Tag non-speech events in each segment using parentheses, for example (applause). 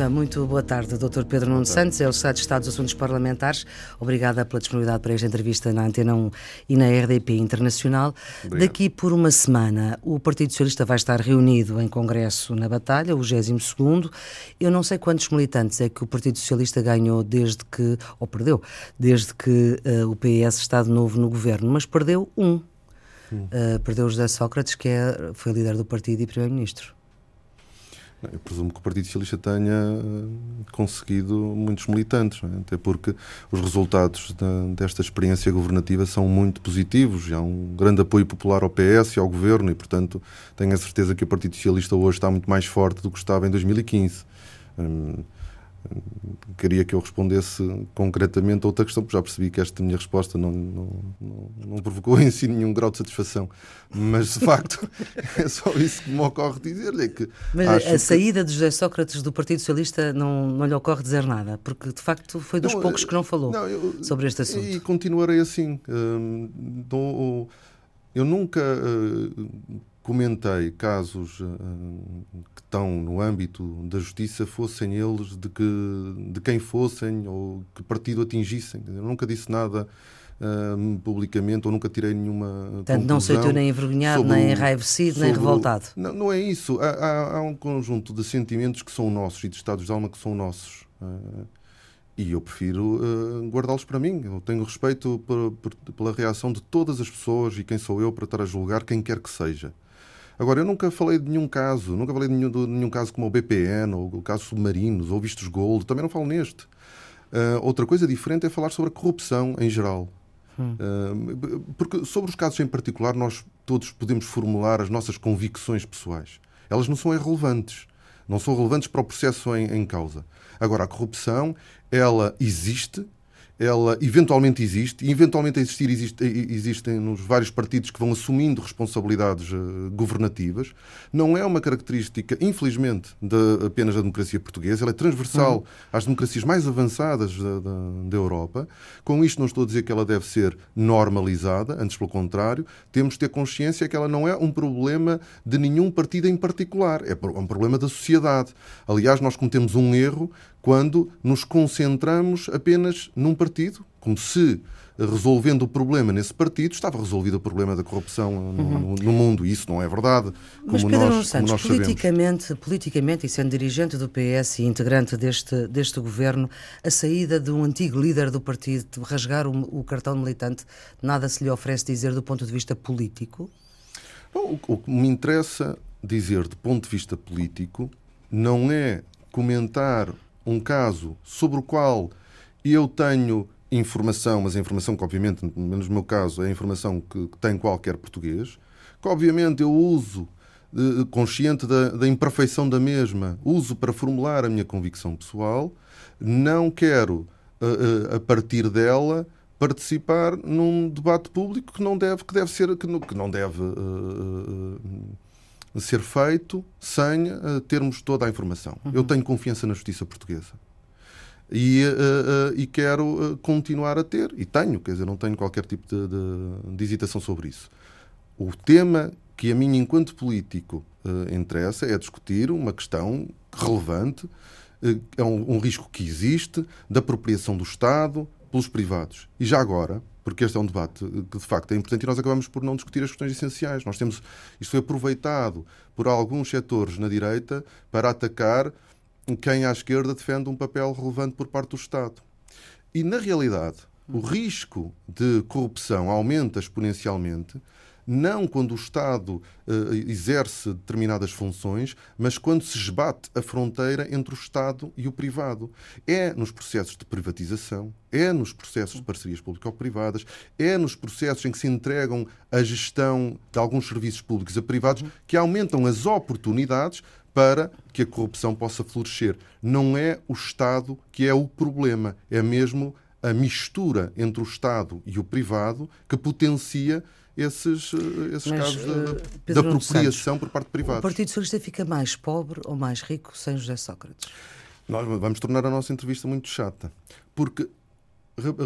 Viva, muito boa tarde, Dr. Pedro Nuno Santos, é o Estado de Estado dos Assuntos Parlamentares. Obrigada pela disponibilidade para esta entrevista na Antena 1 e na RDP Internacional. Obrigado. Daqui por uma semana, o Partido Socialista vai estar reunido em Congresso na Batalha, o 22 Eu não sei quantos militantes é que o Partido Socialista ganhou desde que, ou perdeu, desde que uh, o PS está de novo no governo, mas perdeu um. Uh, perdeu José Sócrates, que é, foi líder do partido e primeiro-ministro. Eu presumo que o Partido Socialista tenha eh, conseguido muitos militantes, é? até porque os resultados desta experiência governativa são muito positivos. Há um grande apoio popular ao PS e ao governo, e, portanto, tenho a certeza que o Partido Socialista hoje está muito mais forte do que estava em 2015. Queria que eu respondesse concretamente a outra questão, porque já percebi que esta minha resposta não, não, não, não provocou em si nenhum grau de satisfação. Mas, de facto, (laughs) é só isso que me ocorre dizer-lhe. É que Mas a saída de José Sócrates do Partido Socialista não, não lhe ocorre dizer nada, porque, de facto, foi dos não, poucos que não falou eu, sobre este assunto. E continuarei assim. Hum, eu nunca uh, comentei casos uh, que estão no âmbito da justiça, fossem eles de, que, de quem fossem ou que partido atingissem. Eu nunca disse nada uh, publicamente ou nunca tirei nenhuma. Portanto, não saiu nem envergonhado, nem enraivecido, nem revoltado. Não, não, é isso. Há, há, há, um conjunto de sentimentos que são nossos e de estados de alma que são nossos. Uh, e eu prefiro uh, guardá-los para mim. Eu tenho respeito por, por, pela reação de todas as pessoas e quem sou eu para estar a julgar quem quer que seja. Agora, eu nunca falei de nenhum caso, nunca falei de nenhum, de nenhum caso como o BPN, ou o caso submarinos, ou vistos gold, também não falo neste. Uh, outra coisa diferente é falar sobre a corrupção em geral. Hum. Uh, porque sobre os casos em particular, nós todos podemos formular as nossas convicções pessoais. Elas não são irrelevantes. Não são relevantes para o processo em, em causa. Agora, a corrupção, ela existe, ela eventualmente existe, e eventualmente a existir existe, existem nos vários partidos que vão assumindo responsabilidades uh, governativas. Não é uma característica, infelizmente, de, apenas da democracia portuguesa, ela é transversal uhum. às democracias mais avançadas da, da, da, Europa. Com isto não estou a dizer que ela deve ser normalizada, antes pelo contrário, temos de ter consciência que ela não é um problema de nenhum partido em particular, é um problema da sociedade. Aliás, nós cometemos um erro quando nos concentramos apenas num partido, como se resolvendo o problema nesse partido, estava resolvido o problema da corrupção no, uhum. no mundo. E isso não é verdade. Mas Pedro nós, Santos, nós politicamente, politicamente, e sendo dirigente do PS e integrante deste, deste governo, a saída de um antigo líder do partido, rasgar o, o cartão militante, nada se lhe oferece dizer do ponto de vista político? Bom, o, o que me interessa dizer do ponto de vista político não é comentar um caso sobre o qual eu tenho informação, mas a informação que, obviamente, menos no meu caso, é a informação que, tem qualquer português, que, obviamente, eu uso, eh, consciente da, da imperfeição da mesma, uso para formular a minha convicção pessoal, não quero, a, a partir dela, participar num debate público que não deve, que deve ser, que não, que não deve. Ser feito sem uh, termos toda a informação. Uhum. Eu tenho confiança na justiça portuguesa. E, uh, uh, e quero continuar a ter, e tenho, quer dizer, não tenho qualquer tipo de, de, de hesitação sobre isso. O tema que a mim, enquanto político, interessa é discutir uma questão relevante, é um, um risco que existe da apropriação do Estado pelos privados. E já agora, porque este é um debate que de facto é importante e nós acabamos por não discutir as questões essenciais. Nós temos isto foi aproveitado por alguns setores na direita para atacar quem à esquerda defende um papel relevante por parte do Estado. E na realidade, o risco de corrupção aumenta exponencialmente não quando o Estado uh, exerce determinadas funções, mas quando se esbate a fronteira entre o Estado e o privado. É nos processos de privatização, é nos processos de parcerias público-privadas, é nos processos em que se entregam a gestão de alguns serviços públicos a privados que aumentam as oportunidades para que a corrupção possa florescer. Não é o Estado que é o problema, é mesmo a mistura entre o Estado e o privado que potencia esses, eh, esses Mas, casos de, de apropriação por parte de privados. O Partido Socialista fica mais pobre ou mais rico sem José Sócrates? Nós vamos tornar a nossa entrevista muito chata. Porque,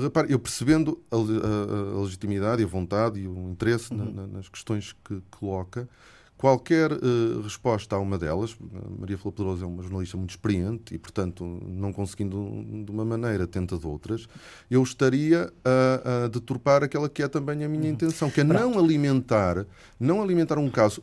repare, eu percebendo a, a, a legitimidade e a vontade e o interesse uhum. na, nas questões que coloca, qualquer uh, resposta a uma delas, Maria Flor Pedroso é uma jornalista muito experiente e, portanto, não conseguindo de uma maneira, tenta de outras, eu estaria a, a deturpar aquela que é também a minha uhum. intenção, que é não alimentar, não alimentar um caso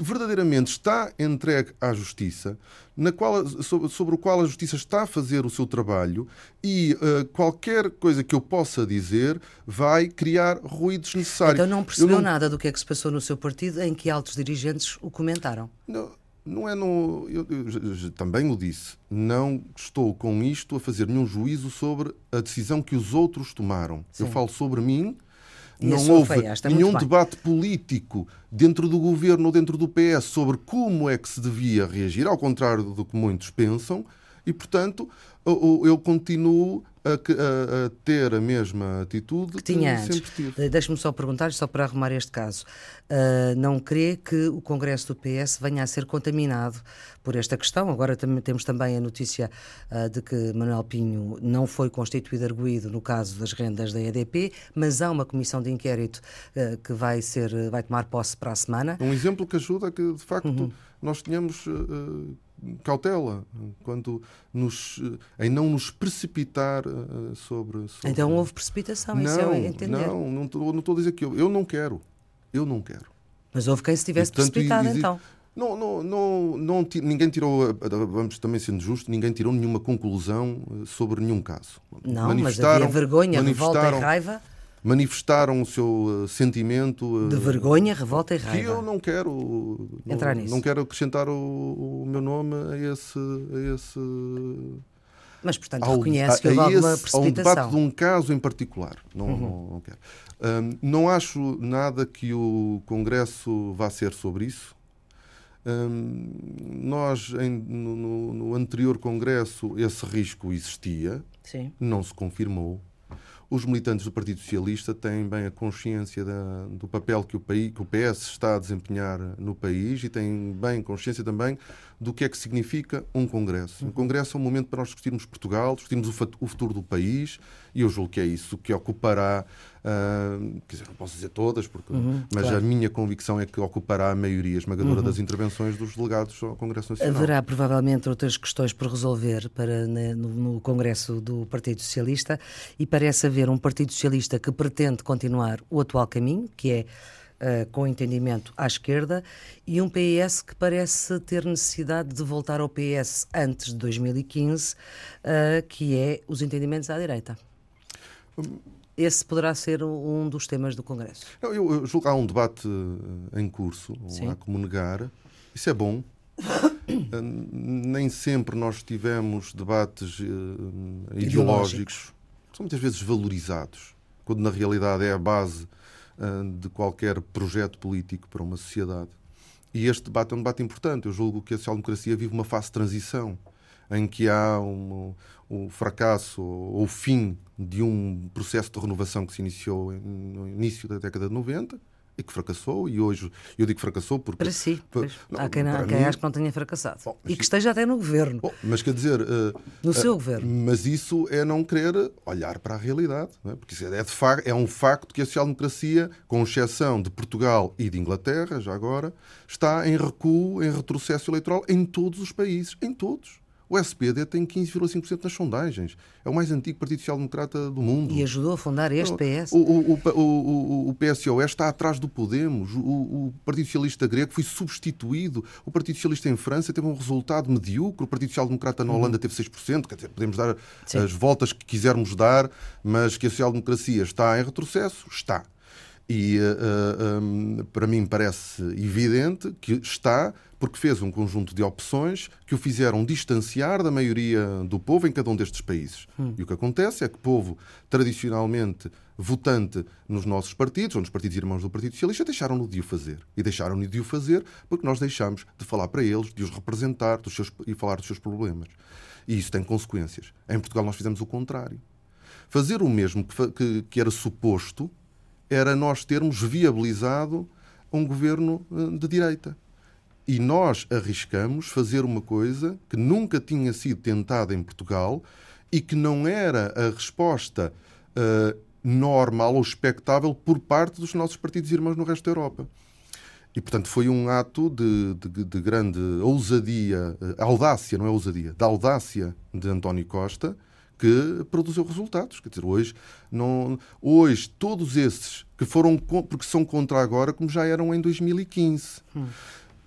verdadeiramente está entregue à Justiça, na qual, sobre, sobre, o qual a Justiça está a fazer o seu trabalho e uh, qualquer coisa que eu possa dizer vai criar ruídos necessários. Então não percebeu não... nada do que é que se passou no seu partido em que altos dirigentes o comentaram? Não, não é no. Eu, eu, eu, também o disse. Não estou com isto a fazer nenhum juízo sobre a decisão que os outros tomaram. Sim. Eu falo sobre mim não houve nenhum debate político dentro do governo ou dentro do PS sobre como é que se devia reagir, ao contrário do que muitos pensam, e, portanto, eu continuo a, a, a, ter a mesma atitude que, tinha antes. Deixe-me só perguntar, só para arrumar este caso. Uh, não crê que o Congresso do PS venha a ser contaminado por esta questão? Agora tam temos também a notícia uh, de que Manuel Pinho não foi constituído arguído no caso das rendas da EDP, mas há uma comissão de inquérito uh, que vai, ser, vai tomar posse para a semana. Um exemplo que ajuda que, de facto, uhum. nós tenhamos cautela quando nos, em não nos precipitar uh, sobre, sobre, Então houve precipitação, não, isso é entender. Não, não estou, não estou a dizer que eu, eu não quero. Eu não quero. Mas houve quem se tivesse e, portanto, precipitado, existe, então. Não, não, não, não, ninguém tirou, vamos também sendo justo, ninguém tirou nenhuma conclusão eh, sobre nenhum caso. Não, mas havia vergonha, revolta e raiva manifestaram o seu uh, sentimento de uh, vergonha, revolta e raiva. Que eu não quero entrar não, nisso. Não quero acrescentar o, o, meu nome a esse, a esse mas, portanto, ao, reconhece que houve alguma precipitação. Ao debate de um caso em particular. Não, uhum. não, não, quero. Um, não acho nada que o Congresso vá ser sobre isso. Um, nós, em, no, no, anterior Congresso, esse risco existia. Sim. Não se confirmou os militantes do Partido Socialista têm bem a consciência da, do papel que o, país, que o PS está a desempenhar no país e têm bem consciência também do que é que significa um Congresso. Um Congresso é um momento para nós discutirmos Portugal, discutirmos o futuro do país e eu julgo que é isso que ocupará, uh, quer dizer, não posso dizer todas, porque, uhum, mas claro. a minha convicção é que ocupará a maioria esmagadora uhum. das intervenções dos delegados ao Congresso Nacional. Haverá provavelmente outras questões por resolver para, né, no, no Congresso do Partido Socialista e parece haver um Partido Socialista que pretende continuar o atual caminho, que é uh, com entendimento à esquerda, e um PS que parece ter necessidade de voltar ao PS antes de 2015, uh, eh, que é os entendimentos à direita. Esse poderá ser um dos temas do Congresso. Eu, eu julgo que há um debate eh, em curso, Sim. há como negar. Isso é bom. (coughs) Nem sempre nós tivemos debates uh, ideológicos, ideológicos, são muitas vezes valorizados, quando na realidade é a base ah, de qualquer projeto político para uma sociedade. E este debate é um debate importante. Eu julgo que a social-democracia vive uma fase de transição em que há um, o fracasso ou o fim de um processo de renovação que se iniciou no início da década de 90 e que fracassou, e hoje eu digo fracassou porque. Para si. não, há quem, não, quem mim, acha que não tenha fracassado. Bom, e que esteja até no governo. Bom, mas quer dizer. Uh, no uh, seu governo. Mas isso é não querer olhar para a realidade. É? Porque isso é, de fa é um facto que a social-democracia, com exceção de Portugal e de Inglaterra, já agora, está em recuo, em retrocesso eleitoral em todos os países. Em todos. O SPD tem 15,5% nas sondagens. É o mais antigo Partido Social Democrata do mundo. E ajudou a fundar este PS. O, o, o, o PSOE está atrás do Podemos. O, Partido Socialista grego foi substituído. O Partido Socialista em França teve um resultado medíocre. O Partido Social Democrata na Holanda teve 6%. Quer dizer, podemos dar Sim. as voltas que quisermos dar, mas que a social-democracia está em retrocesso? Está. E uh, uh, um, para mim parece evidente que está porque fez um conjunto de opções que o fizeram distanciar da maioria do povo em cada um destes países. Hum. E o que acontece é que o povo, tradicionalmente votante nos nossos partidos, ou nos partidos irmãos do Partido Socialista, deixaram-no de o fazer. E deixaram-no de o fazer porque nós deixamos de falar para eles, de os representar dos seus, e falar dos seus problemas. E isso tem consequências. Em Portugal nós fizemos o contrário. Fazer o mesmo que, que, que era suposto era nós termos viabilizado um governo eh, de direita. E nós arriscamos fazer uma coisa que nunca tinha sido tentada em Portugal e que não era a resposta uh, normal ou expectável por parte dos nossos partidos irmãos no resto da Europa. E, portanto, foi um ato de, de, de grande ousadia, uh, audácia, não é ousadia, da audácia de António Costa, que produziu resultados. Quer dizer, hoje, não, hoje todos esses que foram, porque são contra agora, como já eram em 2015. Hum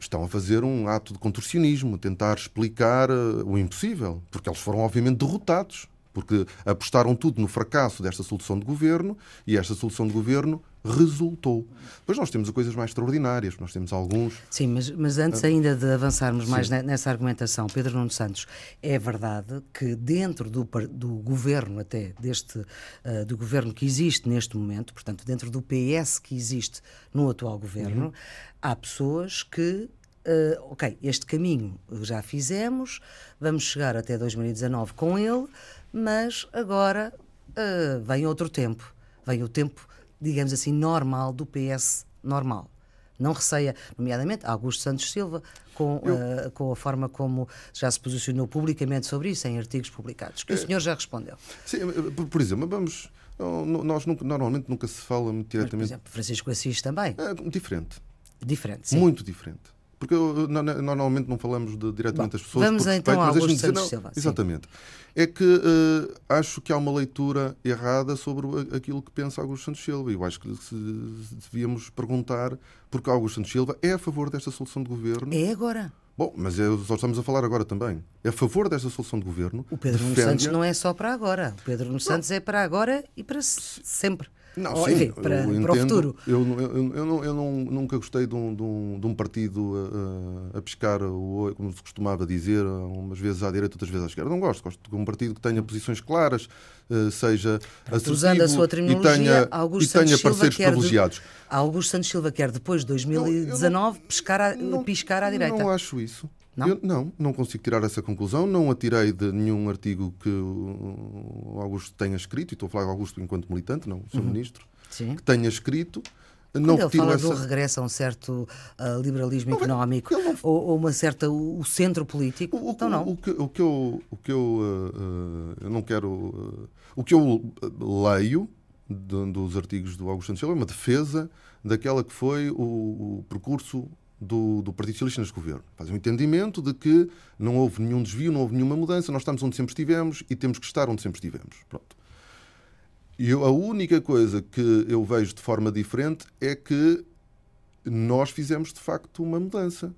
estão a fazer um ato de contorcionismo, tentar explicar uh, o impossível, porque eles foram obviamente derrotados porque apostaram tudo no fracasso desta solução de governo e esta solução de governo resultou. Depois nós temos coisas mais extraordinárias, nós temos alguns. Sim, mas, mas antes ainda de avançarmos mais Sim. nessa argumentação, Pedro Nuno Santos, é verdade que dentro do, do governo, até deste, uh, do governo que existe neste momento, portanto, dentro do PS que existe no atual governo, uhum. há pessoas que Uh, ok, este caminho já fizemos, vamos chegar até 2019 com ele, mas agora uh, vem outro tempo. Vem o tempo, digamos assim, normal do PS normal. Não receia, nomeadamente, Augusto Santos Silva, com, Eu... uh, com a forma como já se posicionou publicamente sobre isso em artigos publicados, que é... o senhor já respondeu. Sim, por exemplo, vamos. Nós nunca, normalmente nunca se fala muito diretamente. Mas, por exemplo, Francisco Assis também. É diferente. Diferente, sim. Muito diferente. Porque eu, normalmente não falamos de, diretamente das pessoas. Vamos então ao Augusto Santos Silva. Exatamente. É que uh, acho que há uma leitura errada sobre aquilo que pensa Augusto Santos Silva. Eu acho que se, devíamos perguntar porque Augusto Santos Silva é a favor desta solução de governo. É agora. Bom, mas é, só estamos a falar agora também. É a favor desta solução de governo. O Pedro Nuno Santos não é só para agora. O Pedro Santos é para agora e para sempre. Não, sim, enfim, para, entendo, para, o futuro. Eu, eu, eu, não, eu não, nunca gostei de um, de um, de um partido a, a pescar, o, como se costumava dizer, umas vezes à direita, outras vezes à esquerda. Não gosto. Gosto de um partido que tenha posições claras, eh, seja Usando a sua terminologia, e tenha, Augusto e tenha parceiros privilegiados. De, Augusto Santos Silva quer, depois de 2019, não, pescar a, não, piscar à direita. Não acho isso. Não? Eu, não, não consigo tirar essa conclusão. Não a tirei de nenhum artigo que o Augusto tenha escrito, e estou a falar de Augusto enquanto militante, não sou uhum. ministro. Sim. que tenha escrito. Quando não ele fala essa... do regresso a um certo uh, liberalismo não, económico não... ou, ou, uma certa o, centro político, o, então não. O, que, o que eu, o que eu, uh, eu não quero uh, o que eu leio de, dos artigos do Augusto Santos é uma defesa daquela que foi o, o percurso do, do, Partido Socialista neste governo. Faz um entendimento de que não houve nenhum desvio, não houve nenhuma mudança, nós estamos onde sempre estivemos e temos que estar onde sempre estivemos. Pronto. E eu, a única coisa que eu vejo de forma diferente é que nós fizemos de facto uma mudança.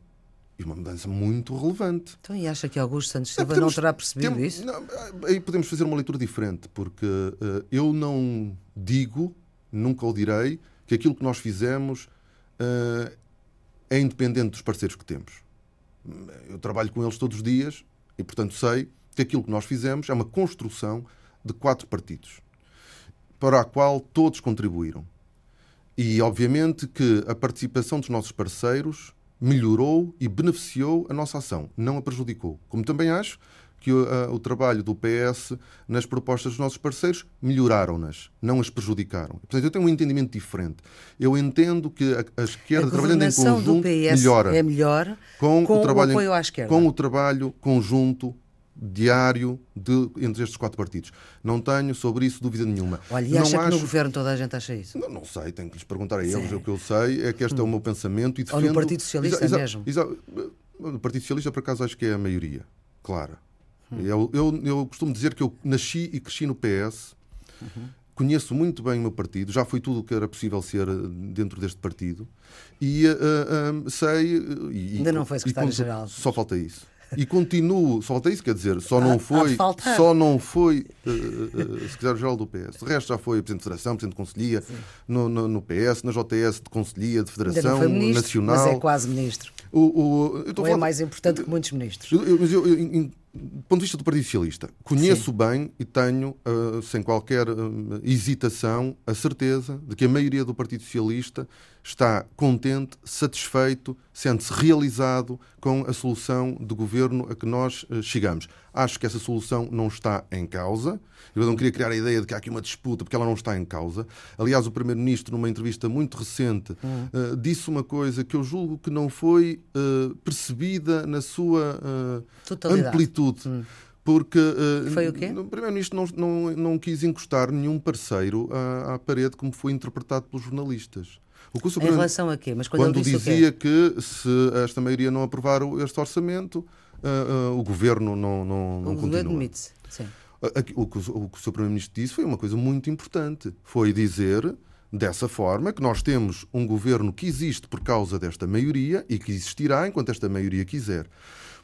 E uma mudança muito relevante. Então, e acha que Augusto Santos Silva não, não terá percebido temos, isso? Não, aí podemos fazer uma leitura diferente, porque uh, eu não digo, nunca o direi, que aquilo que nós fizemos uh, é independente dos parceiros que temos. Eu trabalho com eles todos os dias e, portanto, sei que aquilo que nós fizemos é uma construção de quatro partidos para a qual todos contribuíram. E, obviamente, que a participação dos nossos parceiros melhorou e beneficiou a nossa ação, não a prejudicou. Como também acho que o, a, o trabalho do PS nas propostas dos nossos parceiros melhoraram-nas, não as prejudicaram. Portanto, eu tenho um entendimento diferente. Eu entendo que a, a esquerda, a trabalhando em conjunto, melhora. É melhor com, com o, trabalho, o apoio à esquerda. Com o trabalho conjunto diário de, entre estes quatro partidos. Não tenho sobre isso dúvida nenhuma. Olha, e acha não que acho... no governo toda a gente acha isso? Não, não sei, tenho que lhes perguntar a eles. Sim. O que eu sei é que este hum. é o meu pensamento e defendo... Ou no Partido Socialista exa, mesmo? Exa, no Partido Socialista, por acaso, acho que é a maioria, clara. Hum. Eu, eu, eu, costumo dizer que eu nasci e cresci no PS, uhum. conheço muito bem o meu partido, já fui tudo o que era possível ser eh, dentro deste partido e uh, uh, sei... E, Ainda não foi secretário-geral. Só falta isso e continuo, só falta isso, quer dizer, só não foi, só não foi uh, uh, secretário-geral do PS. O resto já foi Presidente de Federação, Presidente de Conselhia no, no, no, PS, na JTS de Conselhia, de Federação ministro, Nacional. Mas é quase ministro. O, o, eu Ou é mais importante que muitos ministros. Eu, mas eu, eu, do ponto de vista do Partido Socialista, conheço Sim. bem e tenho, uh, sem qualquer uh, hesitação, a certeza de que a maioria do Partido Socialista está contente, satisfeito, sente-se realizado com a solução de governo a que nós uh, chegamos. Acho que essa solução não está em causa. Eu não queria criar a ideia de que há aqui uma disputa, porque ela não está em causa. Aliás, o Primeiro-Ministro, numa entrevista muito recente, uh, disse uma coisa que eu julgo que não foi uh, percebida na sua amplitude. Hum porque uh, foi o, quê? o Primeiro-Ministro não, não, não quis encostar nenhum parceiro à, à, parede como foi interpretado pelos jornalistas. O que o em relação a quê? Mas quando, quando dizia que se esta maioria não aprovar este orçamento, uh, uh, o governo não, não, não o continua. O governo Sim. O que o, o, que o Sr. Primeiro-Ministro disse foi uma coisa muito importante. Foi dizer dessa forma que nós temos um governo que existe por causa desta maioria e que existirá enquanto esta maioria quiser.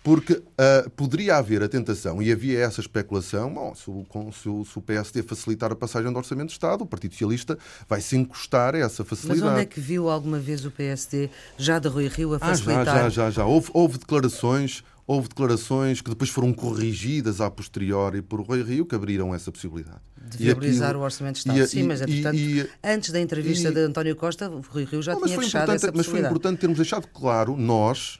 Porque uh, poderia haver a tentação, e havia essa especulação, bom, se o, se, o, se o PSD facilitar a passagem do Orçamento de Estado, o Partido Socialista vai se encostar a essa facilidade. Mas onde é que viu alguma vez o PSD, já de Rui Rio, a facilitar? Ah, já, já, já. já. Houve, houve declarações houve declarações que depois foram corrigidas a posteriori por Rui Rio que abriram essa possibilidade. De viabilizar aquilo, o Orçamento de Estado. Sim, mas entretanto, e, antes da entrevista de António Costa, Rui Rio já não, tinha fechado essa Mas foi importante termos deixado claro, nós,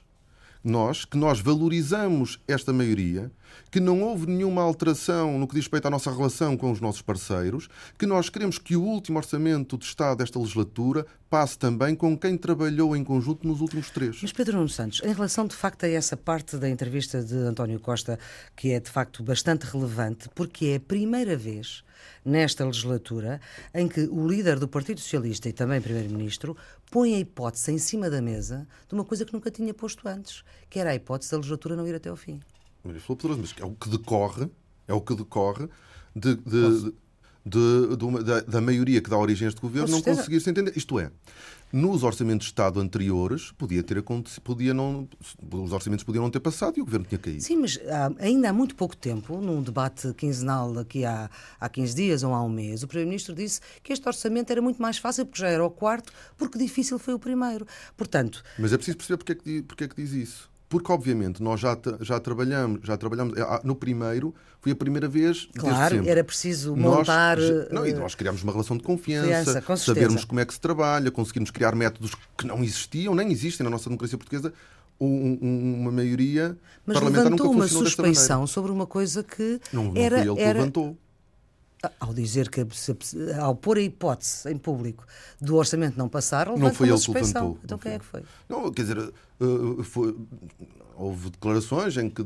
nós, que nós valorizamos esta maioria, que não houve nenhuma alteração no que diz respeito à nossa relação com os nossos parceiros, que nós queremos que o último orçamento de Estado desta legislatura passe também com quem trabalhou em conjunto nos últimos três. Mas Pedro Nuno Santos, em relação de facto a essa parte da entrevista de António Costa, que é de facto bastante relevante, porque é a primeira vez nesta legislatura em que o líder do Partido Socialista e também Primeiro-Ministro põe a hipótese em cima da mesa de uma coisa que nunca tinha posto antes, que era a hipótese da legislatura não ir até ao fim. Maria Poderoso, mas é o que decorre, é o que decorre de, de, de, de uma, da, da, maioria que dá origem a este governo não conseguir se entender. Isto é, nos orçamentos de Estado anteriores podia ter acontecido, podia não, os orçamentos podiam não ter passado e o governo tinha caído. Sim, mas há, ainda há muito pouco tempo, num debate quinzenal aqui há, há 15 dias ou há um mês, o Primeiro-Ministro disse que este orçamento era muito mais fácil porque já era o quarto, porque difícil foi o primeiro. Portanto. Mas é preciso perceber porque é que, porque é que diz isso porque obviamente nós já, já trabalhamos, já trabalhamos eh, no primeiro, foi a primeira vez. Claro, era preciso montar. Nós, não, e eh, nós criámos uma relação de confiança, confiança sabermos como é que se trabalha, conseguimos criar métodos que não existiam, nem existem na nossa democracia portuguesa. Um, um, uma maioria Mas parlamentar levantou nunca uma suspeição sobre uma coisa que não, não era, ele que era... levantou. Ao dizer que, ao pôr a hipótese em público do orçamento não passar, não foi ele que levantou. Então quem é que foi? Não, quer dizer, eh, foi, houve declarações em que,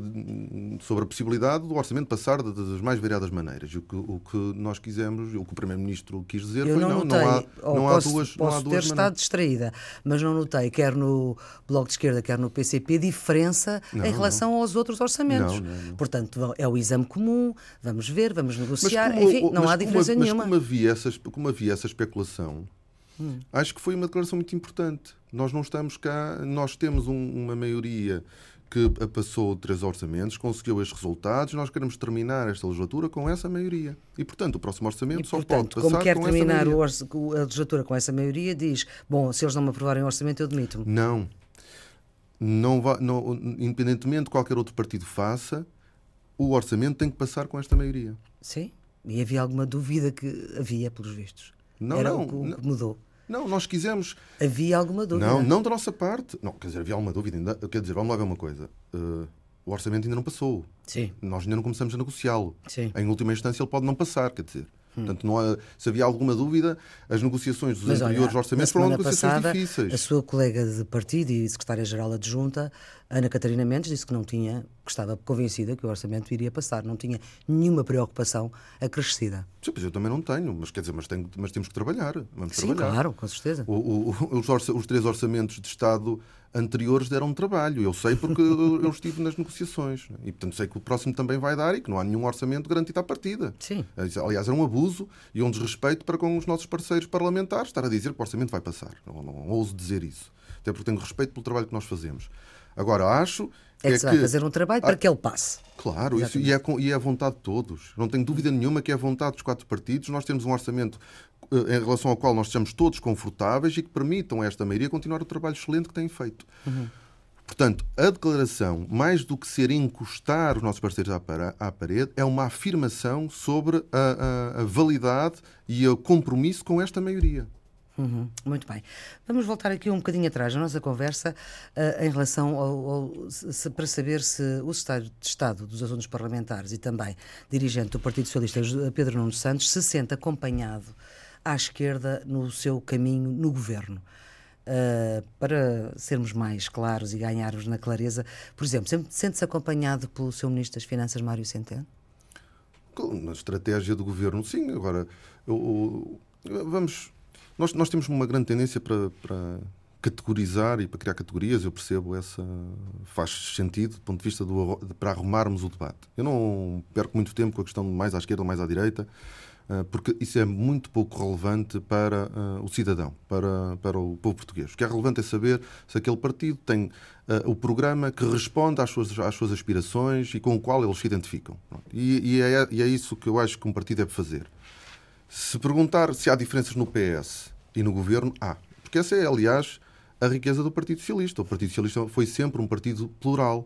sobre a possibilidade do orçamento passar das mais variadas maneiras. O que, o que nós quisemos, o que o Primeiro-Ministro quis dizer Eu foi não, notei, não, há, não posso, há duas Posso não há ter duas estado distraída, mas não notei, quer no Bloco de Esquerda, quer no PCP, diferença não, em relação não. aos outros orçamentos. Portanto, é o exame comum, vamos ver, vamos negociar, como, enfim, não há diferença como, nenhuma. Mas como havia, essas, como havia essa especulação, hum. acho que foi uma declaração muito importante. Nós não estamos cá, nós temos um, uma maioria que passou três orçamentos, conseguiu estes resultados, nós queremos terminar esta legislatura com essa maioria. E, portanto, o próximo orçamento e, só portanto, pode passar como quer terminar a legislatura com essa maioria, diz, bom, se eles não me aprovarem o orçamento, eu demito-me. Não. Não, vai, não. Independentemente de qualquer outro partido faça, o orçamento tem que passar com esta maioria. Sim. E havia alguma dúvida que havia, pelos vistos? Não, Era não, o que, não. mudou. Não, nós quisemos. Havia alguma dúvida? Não, não da nossa parte. Não, quer dizer, havia alguma dúvida. Ainda, quer dizer, vamos lá ver uma coisa. Uh, o orçamento ainda não passou. Sim. Nós ainda não começamos a negociá-lo. Sim. Em última instância, ele pode não passar, quer dizer. Hum. Portanto, não há, se havia alguma dúvida, as negociações dos Mas, anteriores olha, orçamentos foram negociações passada, difíceis. A sua colega de partido e secretária-geral adjunta, Ana Catarina Mendes, disse que não tinha, que estava convencida que o orçamento iria passar, não tinha nenhuma preocupação acrescida. Sim, mas eu também não tenho, mas quer dizer, mas, tenho, mas temos que trabalhar. Vamos Sim, trabalhar. claro, com certeza. O, o, os, orça, os três orçamentos de Estado anteriores deram trabalho. Eu sei porque (laughs) eu estive nas negociações. E, portanto, sei que o próximo também vai dar e que não há nenhum orçamento garantido à partida. Sim. Aliás, é um abuso e um desrespeito para com os nossos parceiros parlamentares estar a dizer que o orçamento vai passar. Não, não, não ouso dizer isso. Até porque tenho respeito pelo trabalho que nós fazemos. Agora, acho é que, é se vai fazer um trabalho para que ele passe. Claro, isso, e, é, e é a vontade de todos. Não tenho dúvida nenhuma que é a vontade dos quatro partidos. Nós temos um orçamento eh, em relação ao qual nós estamos todos confortáveis e que permitam a esta maioria continuar o trabalho excelente que têm feito. Uhum. Portanto, a declaração, mais do que ser encostar os nossos parceiros à parede, é uma afirmação sobre a, a, a validade e o compromisso com esta maioria. Uhum, muito bem. Vamos voltar aqui um bocadinho atrás na nossa conversa uh, em relação ao, ao se, para saber se o Estado de Estado dos Assuntos Parlamentares e também dirigente do Partido Socialista, Pedro Nuno Santos, se sente acompanhado à esquerda no seu caminho no governo. Uh, para sermos mais claros e ganharmos na clareza, por exemplo, sente-se acompanhado pelo seu Ministro das Finanças, Mário Centeno? Na estratégia do governo, sim. Agora, eu, eu, vamos Nós, nós temos uma grande tendência para, para categorizar e para criar categorias, eu percebo essa. faz sentido do ponto de vista do, para arrumarmos o debate. Eu não perco muito tempo com a questão mais à esquerda ou mais à direita, eh, porque isso é muito pouco relevante para uh, o cidadão, para, para o povo português. O que é relevante é saber se aquele partido tem uh, o programa que responde às suas, às suas aspirações e com o qual eles se identificam. E, e, é, e é isso que eu acho que um partido deve fazer. Se perguntar se há diferenças no PS e no governo, há. Porque essa é, aliás, a riqueza do Partido Socialista. O Partido Socialista foi sempre um partido plural.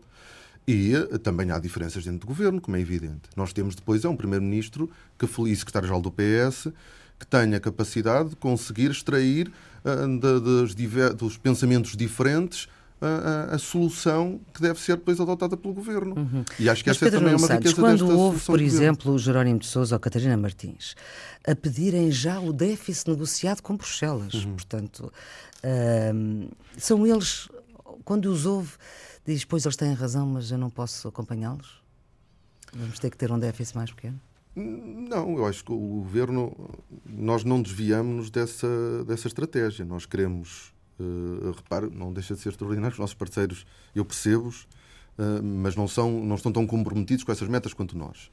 E eh, também há diferenças dentro do governo, como é evidente. Nós temos depois é um primeiro-ministro que e secretário-geral do PS que tenha a capacidade de conseguir extrair uh, de, dos, dos pensamentos diferentes a, a, solução que deve ser depois adotada pelo governo. Uhum. E acho que Mas, essa é também é uma Santos, riqueza quando houve, por exemplo, o Jerónimo de Sousa ou Catarina Martins a pedirem já o déficit negociado com Bruxelas, uhum. portanto, uh, são eles, quando os houve, diz, pois eles têm razão, mas eu não posso acompanhá-los? Vamos ter que ter um déficit mais pequeno? Não, eu acho que o governo, nós não desviamos dessa, dessa estratégia. Nós queremos Uh, repare, não deixa de ser extraordinário. Os nossos parceiros, eu percebo-os, uh, mas não, são, não estão tão comprometidos com essas metas quanto nós.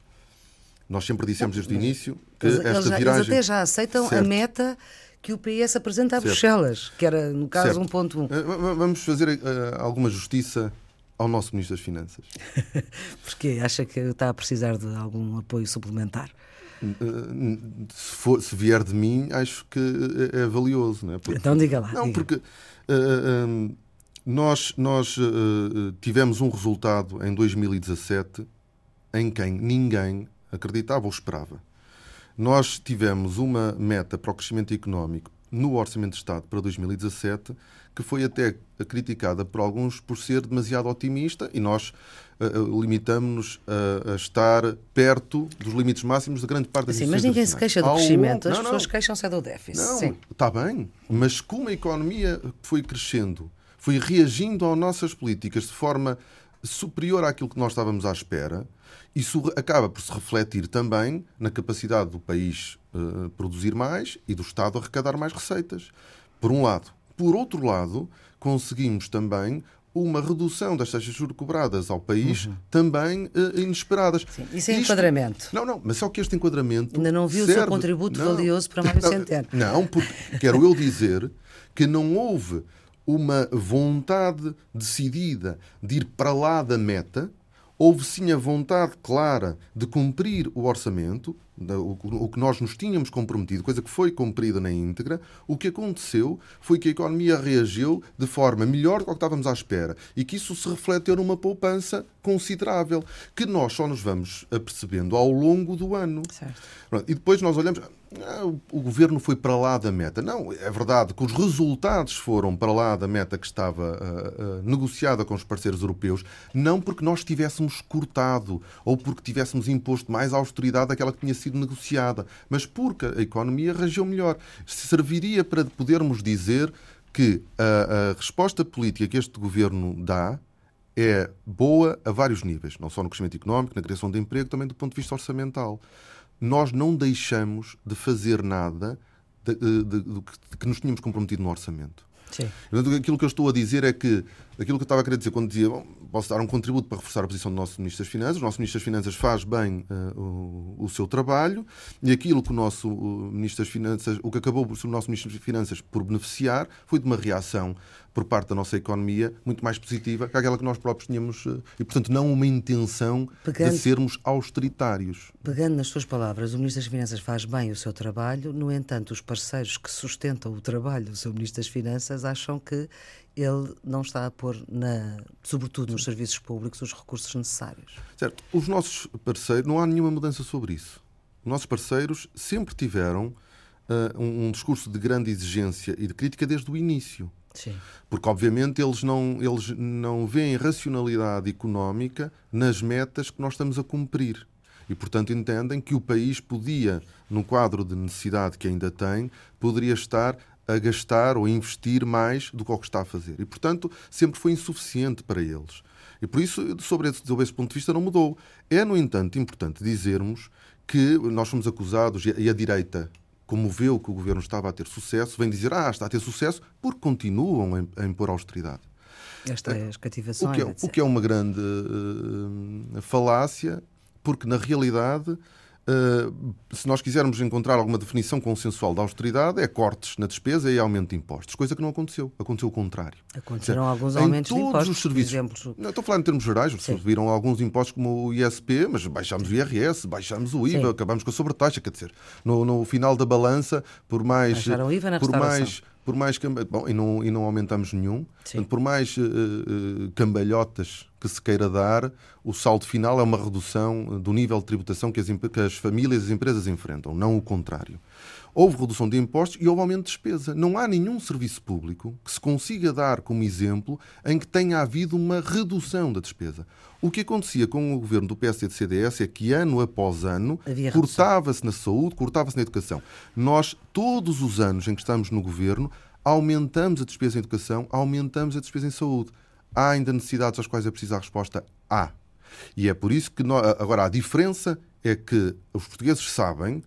Nós sempre dissemos desde o início que eles, esta já, viragem... Eles até já aceitam certo. a meta que o PS apresenta a certo. Bruxelas, que era, no caso, certo. um ponto... Uh, vamos fazer alguma justiça ao nosso Ministro das Finanças. (laughs) Porquê? Acha que está a precisar de algum apoio suplementar? Se, for, se, vier de mim, acho que é, é valioso. Não é? Porque, então diga lá. Não, diga. porque uh, um, nós, nós uh, tivemos um resultado em 2017 em quem ninguém acreditava ou esperava. Nós tivemos uma meta para o crescimento económico no Orçamento de Estado para 2017 que foi até criticada por alguns por ser demasiado otimista e nós uh, limitamos-nos a, a, estar perto dos limites máximos de grande parte das Sim, mas ninguém se queixa do crescimento, as pessoas queixam-se do déficit. Não, Sim. está bem, mas como a economia foi crescendo, foi reagindo às nossas políticas de forma superior àquilo que nós estávamos à espera, isso acaba por se refletir também na capacidade do país uh, produzir mais e do Estado arrecadar mais receitas. Por um lado. Por outro lado, conseguimos também uma redução das taxas de juros cobradas ao país uhum. também uh, inesperadas. Sim, isso é Isto... enquadramento. Não, não, mas só que este enquadramento. Ainda não viu serve... o seu contributo não, valioso para (laughs) Mário Centeno. Não, porque quero eu dizer que não houve uma vontade decidida de ir para lá da meta, houve sim a vontade clara de cumprir o orçamento, o que nós nos tínhamos comprometido, coisa que foi cumprida na íntegra, o que aconteceu foi que a economia reagiu de forma melhor do que estávamos à espera e que isso se refleteu numa poupança considerável, que nós só nos vamos apercebendo ao longo do ano. Certo. E depois nós olhamos, ah, o governo foi para lá da meta. Não, é verdade que os resultados foram para lá da meta que estava uh, uh, negociada com os parceiros europeus, não porque nós tivéssemos cortado ou porque tivéssemos imposto mais austeridade daquela que tinha sido negociada, mas porque a economia reagiu melhor. Serviria para podermos dizer que a, a resposta política que este governo dá é boa a vários níveis, não só no crescimento económico, na criação de emprego, também do ponto de vista orçamental nós não deixamos de fazer nada de, de, de, de que nos tínhamos comprometido no orçamento. Sim. Aquilo que eu estou a dizer é que aquilo que eu estava a querer dizer quando dizia bom, posso dar um contributo para reforçar a posição do nosso Ministro das Finanças, o nosso Ministro das Finanças faz bem uh, o, o, seu trabalho e aquilo que o nosso o Ministro das Finanças, o que acabou por o nosso Ministro das Finanças por beneficiar foi de uma reação por parte da nossa economia muito mais positiva que aquela que nós próprios tínhamos eh, e, portanto, não uma intenção pegando, de sermos austeritários. Pegando nas suas palavras, o Ministro das Finanças faz bem o seu trabalho, no entanto, os parceiros que sustentam o trabalho do seu Ministro das Finanças acham que ele não está a pôr, na, sobretudo nos serviços públicos, os recursos necessários. Certo. Os nossos parceiros, não há nenhuma mudança sobre isso. Os nossos parceiros sempre tiveram uh, um, um discurso de grande exigência e de crítica desde o início. Sim. Porque, obviamente, eles não, eles não veem racionalidade económica nas metas que nós estamos a cumprir. E, portanto, entendem que o país podia, no quadro de necessidade que ainda tem, poderia estar a gastar ou a investir mais do que o que está a fazer. E, portanto, sempre foi insuficiente para eles. E por isso, sobre esse, sobre esse ponto de vista, não mudou. É, no entanto, importante dizermos que nós fomos acusados, e a direita como vê que o governo estava a ter sucesso, vem dizer, ah, está a ter sucesso, porque continuam a impor austeridade. Estas cativações. O que é, o que é uma grande uh, falácia, porque na realidade se nós quisermos encontrar alguma definição consensual da austeridade, é cortes na despesa e aumento de impostos, coisa que não aconteceu. Aconteceu o contrário. Aconteceram alguns aumentos de impostos. Os serviços, não, estou a falar em termos gerais, Sim. subiram alguns impostos como o ISP, mas baixámos o IRS, baixámos o IVA, Sim. acabamos com a sobretaxa, quer dizer, no, no final da balança, por mais. Baixaram o IVA na por mais por mais bom, e não, e não aumentamos nenhum, Portanto, por mais uh, uh, cambalhotas que se queira dar, o saldo final é uma redução do nível de tributação que as, que as famílias e as empresas enfrentam, não o contrário. Houve redução de impostos e houve aumento de despesa. Não há nenhum serviço público que se consiga dar como exemplo em que tenha havido uma redução da despesa. O que acontecia com o governo do PSD e do CDS é que ano após ano cortava-se na saúde, cortava-se na educação. Nós, todos os anos em que estamos no governo, aumentamos a despesa em educação, aumentamos a despesa em saúde. Há ainda necessidades às quais é preciso a resposta? Há. E é por isso que nós, agora a diferença é que os portugueses sabem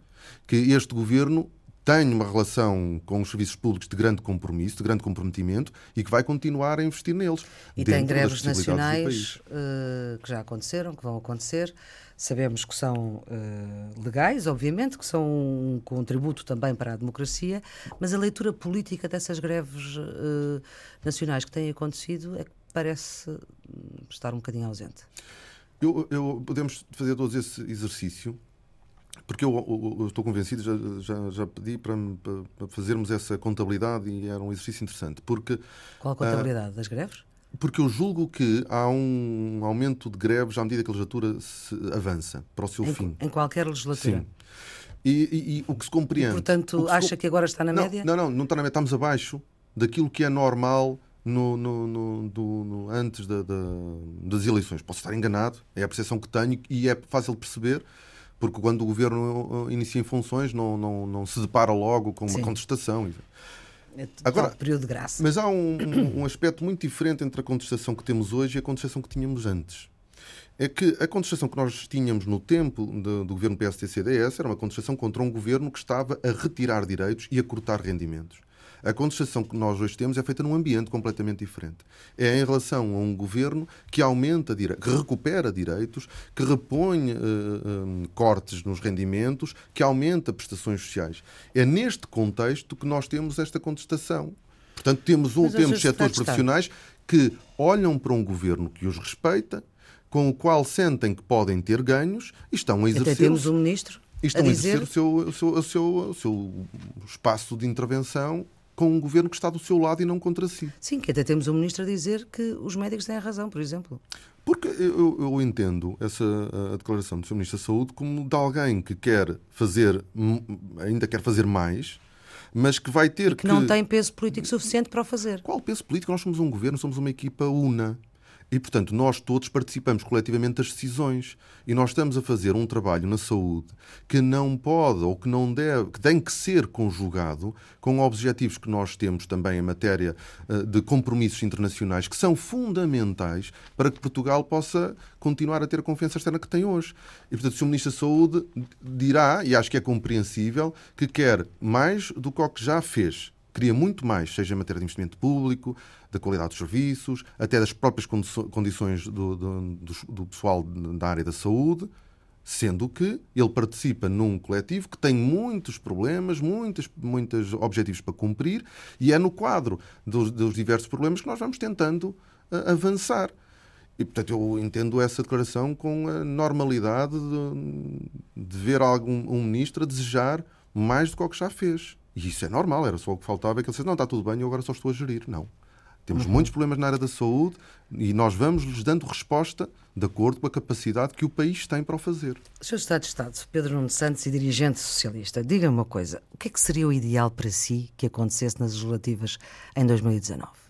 que este governo tem uma relação com os serviços públicos de grande compromisso, de grande comprometimento e que vai continuar a investir neles. E tem greves nacionais uh, que já aconteceram, que vão acontecer. Sabemos que são uh, legais, obviamente, que são um contributo também para a democracia, mas a leitura política dessas greves uh, nacionais que têm acontecido é que parece estar um bocadinho ausente. Eu, eu, podemos fazer todo esse exercício porque eu, estou convencido, já, já, já pedi para, para, fazermos essa contabilidade e era um exercício interessante. Porque, Qual a contabilidade? Uh, das greves? Porque eu julgo que há um aumento de greves à medida que a legislatura avança para o seu em, fim. Em qualquer legislatura? Sim. E, e, e o que se compreende. E, portanto, que acha que agora está na não, média? Não, não, não está na média. Estamos abaixo daquilo que é normal no, no, no, do, antes da, da, das eleições. Posso estar enganado, é a percepção que tenho e é fácil de perceber porque quando o governo uh, inicia em funções não, não, não se depara logo com uma Sim. contestação. É Agora, período de graça. Mas há um, um, aspecto muito diferente entre a contestação que temos hoje e a contestação que tínhamos antes. É que a contestação que nós tínhamos no tempo do, do governo PST-CDS era uma contestação contra um governo que estava a retirar direitos e a cortar rendimentos. A contestação que nós hoje temos é feita num ambiente completamente diferente. É em relação a um governo que aumenta, que recupera direitos, que repõe uh, um, cortes nos rendimentos, que aumenta prestações sociais. É neste contexto que nós temos esta contestação. Portanto, temos, um, temos setores profissionais que olham para um governo que os respeita, com o qual sentem que podem ter ganhos e estão a exercer. Até temos um ministro. E estão a, a exercer o seu, o, seu, o, seu, o seu espaço de intervenção com um governo que está do seu lado e não contra si. Sim, que até temos um ministro a dizer que os médicos têm a razão, por exemplo. Porque eu, eu entendo essa a declaração do Sr. Ministro da Saúde como de alguém que quer fazer, ainda quer fazer mais, mas que vai ter que. Que não tem peso político suficiente para o fazer. Qual peso político? Nós somos um governo, somos uma equipa una. E, portanto, nós todos participamos coletivamente das decisões. E nós estamos a fazer um trabalho na saúde que não pode ou que não deve, que tem que ser conjugado com objetivos que nós temos também em matéria eh, de compromissos internacionais que são fundamentais para que Portugal possa continuar a ter a confiança externa que tem hoje. E, portanto, o Sr. Ministro da Saúde dirá, e acho que é compreensível, que quer mais do que o que já fez queria muito mais, seja em matéria de investimento público, da qualidade dos serviços, até das próprias condições do, do, do, pessoal da área da saúde, sendo que ele participa num coletivo que tem muitos problemas, muitos, muitos objetivos para cumprir, e é no quadro dos, dos diversos problemas que nós vamos tentando uh, avançar. E, portanto, eu entendo essa declaração com a normalidade de, de ver algum um ministro a desejar mais do que o que já fez. E isso é normal, era só o que faltava, é que ele disse, não, está tudo bem, eu agora só estou a gerir. Não. Temos uhum. muitos problemas na área da saúde e nós vamos lhes dando resposta de acordo com a capacidade que o país tem para o fazer. Sr. Estado de Estado, Pedro Nuno Santos e dirigente socialista, diga-me uma coisa: o que é que seria o ideal para si que acontecesse nas legislativas em 2019?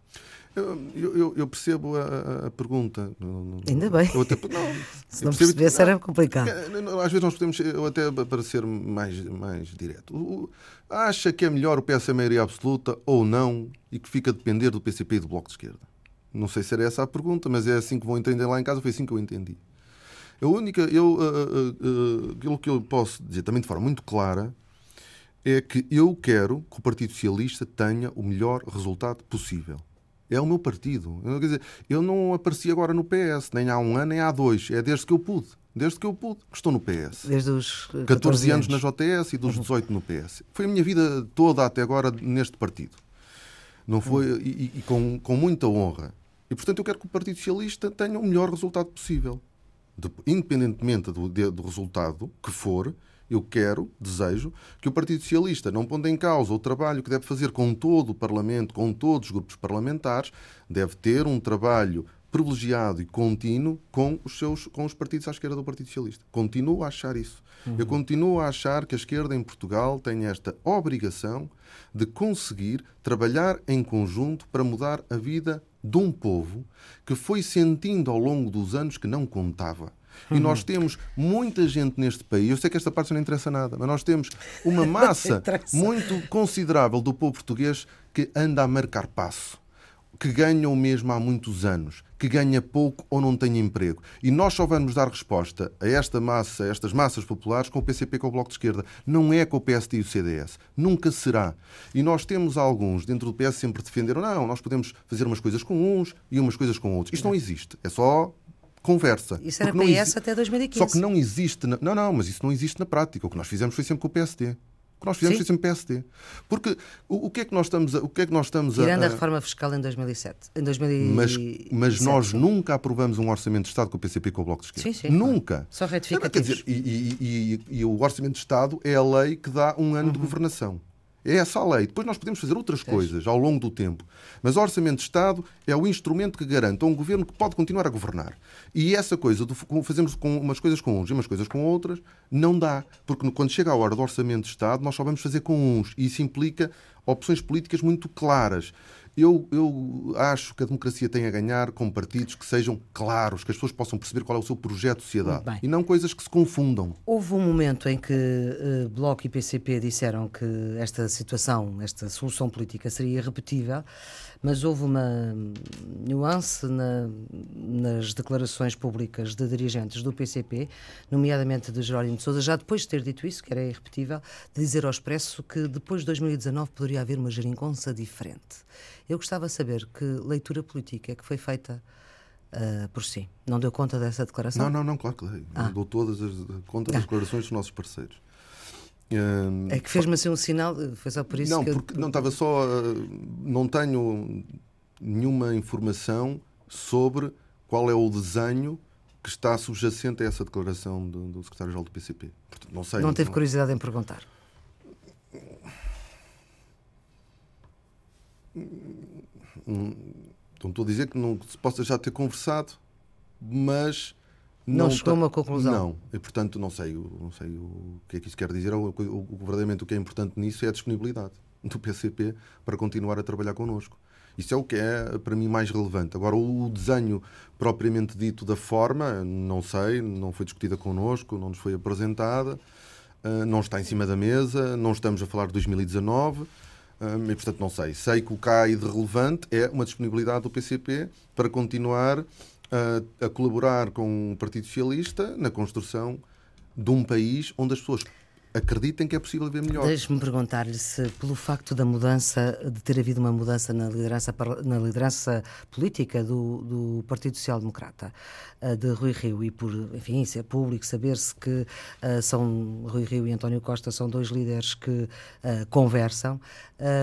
Eu, eu, eu, percebo a, a, pergunta. Ainda bem. Até, não, (laughs) Se não percebesse, era complicado. Às vezes nós podemos, eu até para ser mais, mais direto, acha que é melhor o PS a maioria absoluta ou não e que fica a depender do PCP e do Bloco de Esquerda? Não sei se era essa a pergunta, mas é assim que vão entender lá em casa, foi assim que eu entendi. A única, eu, uh, uh, aquilo que eu posso dizer também de forma muito clara é que eu quero que o Partido Socialista tenha o melhor resultado possível. É o meu partido. Quer dizer, eu não apareci agora no PS, nem há um ano, nem há dois. É desde que eu pude. Desde que eu pude, que estou no PS. Desde os 14, 14 anos. anos na JS e dos 18 uhum. no PS. Foi a minha vida toda até agora neste partido. Não foi, uhum. e, e com, com muita honra. E, portanto, eu quero que o Partido Socialista tenha o melhor resultado possível. De, independentemente do, de, do resultado que for, eu quero, desejo, que o Partido Socialista, não pondo em causa o trabalho que deve fazer com todo o Parlamento, com todos os grupos parlamentares, deve ter um trabalho privilegiado e contínuo com os, seus, com os partidos à esquerda do Partido Socialista. Continuo a achar isso. Uhum. Eu continuo a achar que a esquerda em Portugal tem esta obrigação de conseguir trabalhar em conjunto para mudar a vida de um povo que foi sentindo ao longo dos anos que não contava. E nós uhum. temos muita gente neste país, eu sei que esta parte não interessa nada, mas nós temos uma (laughs) massa muito considerável do povo português que anda a marcar passo, que ganha o mesmo há muitos anos, que ganha pouco ou não tem emprego. E nós só vamos dar resposta a esta massa, a estas massas populares, com o PCP com o Bloco de Esquerda. Não é com o PSD e o CDS. Nunca será. E nós temos alguns dentro do PS sempre defenderam, não, nós podemos fazer umas coisas com uns e umas coisas com outros. Isto não existe. É só conversa. Isso era PS existe... até 2015. Só que não existe. Na... Não, não, mas isso não existe na prática. O que nós fizemos foi sempre com o PSD. Que nós fizemos Sim. foi sempre PSD. Porque o, o, que é que nós estamos a. O que é que nós estamos Tirando a, a reforma fiscal em 2007. Em 2007 mas, mas nós nunca aprovamos um orçamento de Estado com o PCP e com o Bloco de Esquerda. Sim, sim. Nunca. Só retificativos. Quer dizer, e, e, e, e, o orçamento de Estado é a lei que dá um ano uhum. de governação. É essa a lei. Depois nós podemos fazer outras coisas ao longo do tempo. Mas o Orçamento de Estado é o instrumento que garante a um governo que pode continuar a governar. E essa coisa de fazermos com umas coisas com uns e umas coisas com outras, não dá. Porque quando chega a hora do Orçamento de Estado, nós só vamos fazer com uns. E isso implica opções políticas muito claras. Eu, eu acho que a democracia tem a ganhar com partidos que sejam claros, que as pessoas possam perceber qual é o seu projeto de sociedade Bem, e não coisas que se confundam. Houve um momento em que uh, Bloco e PCP disseram que esta situação, esta solução política seria irrepetível mas houve uma nuance na, nas declarações públicas de dirigentes do PCP, nomeadamente de Jerónimo de Sousa, já depois de ter dito isso, que era irrepetível, de dizer ao Expresso que depois de 2019 poderia haver uma geringonça diferente. Eu gostava de saber que leitura política é que foi feita uh, por si. Não deu conta dessa declaração? Não, não, não, claro que dei. Ah. Dou todas as contas das ah. declarações dos nossos parceiros. É que fez-me assim um sinal, foi só por isso não, que. Não, porque não estava só. Não tenho nenhuma informação sobre qual é o desenho que está subjacente a essa declaração do, do secretário-geral do PCP. Portanto, não sei. Não teve não... curiosidade em perguntar? Não estou a dizer que não se possa já ter conversado, mas não, não chegou a uma conclusão. Não, e portanto não sei, não sei o que é que isso quer dizer. O, o, o, verdadeiramente o que é importante nisso é a disponibilidade do PCP para continuar a trabalhar connosco. Isso é o que é para mim mais relevante. Agora, o desenho propriamente dito da forma, não sei, não foi discutida connosco, não nos foi apresentada, eh, não está em cima da mesa, não estamos a falar de 2019. E, portanto, não sei. Sei que o que há aí de relevante é uma disponibilidade do PCP para continuar a, a colaborar com o Partido Socialista na construção de um país onde as pessoas acreditem que é possível ver melhor. Deixe-me perguntar-lhe se, pelo facto da mudança, de ter havido uma mudança na liderança, na liderança política do, do Partido Social Democrata, eh, de Rui Rio, e por, enfim, ser público, saber-se que uh, são Rui Rio e António Costa são dois líderes que uh, conversam,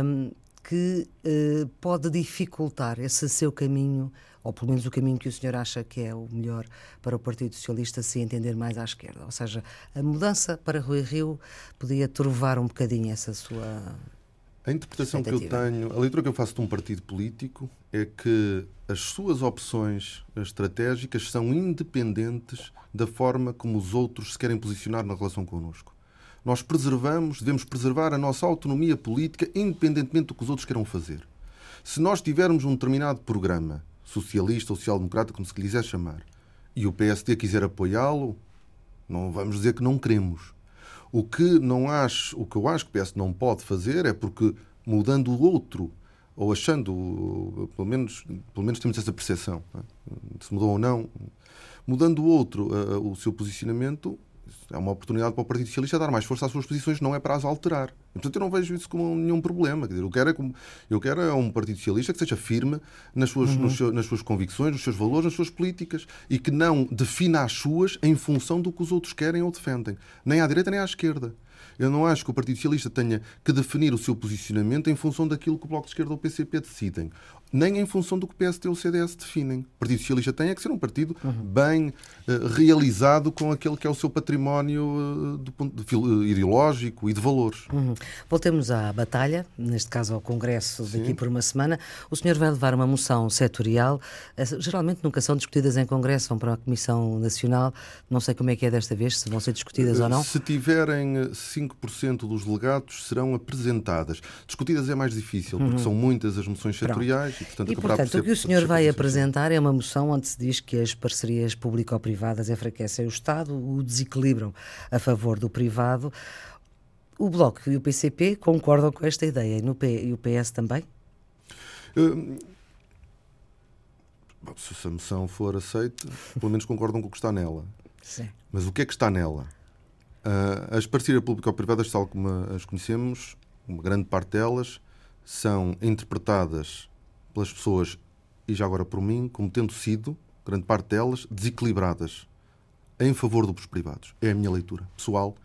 um, que uh, pode dificultar esse seu caminho ou pelo menos o caminho que o senhor acha que é o melhor para o Partido Socialista se entender mais à esquerda. Ou seja, a mudança para Rui Rio podia trovar um bocadinho essa sua. A interpretação que eu tenho, a leitura que eu faço de um partido político é que as suas opções estratégicas são independentes da forma como os outros se querem posicionar na relação connosco. Nós preservamos, devemos preservar a nossa autonomia política independentemente do que os outros queiram fazer. Se nós tivermos um determinado programa socialista ou social-democrata, como se quiser chamar, e o PSD quiser apoiá-lo, não vamos dizer que não queremos. O que não acho, o que eu acho que o PS não pode fazer é porque mudando o outro ou achando, pelo menos, pelo menos temos essa percepção, é? se mudou ou não, mudando o outro uh, o seu posicionamento, É uma oportunidade para o Partido Socialista dar mais força às suas posições, não é para as alterar. Portanto, eu não vejo isso como nenhum problema. Quer dizer, eu, quero é como, eu quero é um Partido Socialista que seja firme nas suas, uhum. nas suas convicções, nos seus valores, nas suas políticas e que não defina as suas em função do que os outros querem ou defendem, nem à direita nem à esquerda. Eu não acho que o Partido Socialista tenha que definir o seu posicionamento em função daquilo que o Bloco de Esquerda ou o PCP decidem nem em função do que o PSD ou o CDS definem. O Partido Socialista tem é que ser um partido uhum. bem uh, realizado com aquele que é o seu património uh, do ponto de, uh, ideológico e de valores. Uhum. Voltemos à batalha, neste caso ao Congresso daqui Sim. por uma semana. O senhor vai levar uma moção setorial, geralmente nunca são discutidas em Congresso, vão para a Comissão Nacional, não sei como é que é desta vez, se vão ser discutidas ou não. Se tiverem 5% dos delegados, serão apresentadas. Discutidas é mais difícil, porque uhum. são muitas as moções setoriais. E, portanto, e, portanto o que o senhor vai apresentar é uma moção onde se diz que as parcerias público-privadas enfraquecem o Estado, o desequilibram a favor do privado. O Bloco e o PCP concordam com esta ideia no P, e o PS também? Hum, se a moção for aceita, pelo menos concordam com o que está nela. Sim. Mas o que é que está nela? Uh, as parcerias público-privadas, tal como as conhecemos, uma grande parte delas são interpretadas pelas pessoas, e já agora por mim, como tendo sido, grande parte delas, desequilibradas em favor dos privados. É a minha leitura pessoal,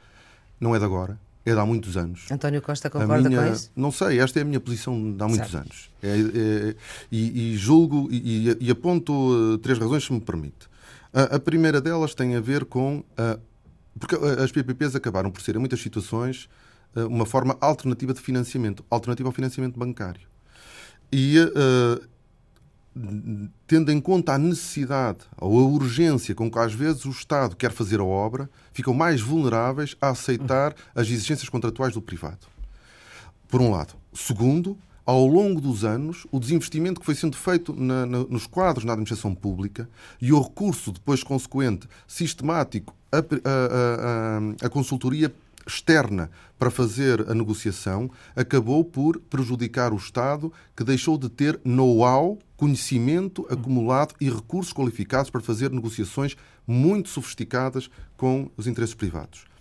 não é de agora, é de há muitos anos. António Costa concorda minha, com isso? Não sei, esta é a minha posição de há muitos certo. anos. É, é, e, e, julgo e, e, aponto uh, três razões, se me permite. A, a, primeira delas tem a ver com. Uh, porque as PPPs acabaram por ser, em muitas situações, uh, uma forma alternativa de financiamento alternativa ao financiamento bancário e uh, tendo em conta a necessidade ou a urgência com que às vezes o Estado quer fazer a obra, ficam mais vulneráveis a aceitar as exigências contratuais do privado. Por um lado. Segundo, ao longo dos anos, o desinvestimento que foi sendo feito na, na, nos quadros na administração pública e o recurso depois consequente sistemático a consultoria externa para fazer a negociação acabou por prejudicar o Estado, que deixou de ter know-how, conhecimento acumulado e recursos qualificados para fazer negociações muito sofisticadas com os interesses privados.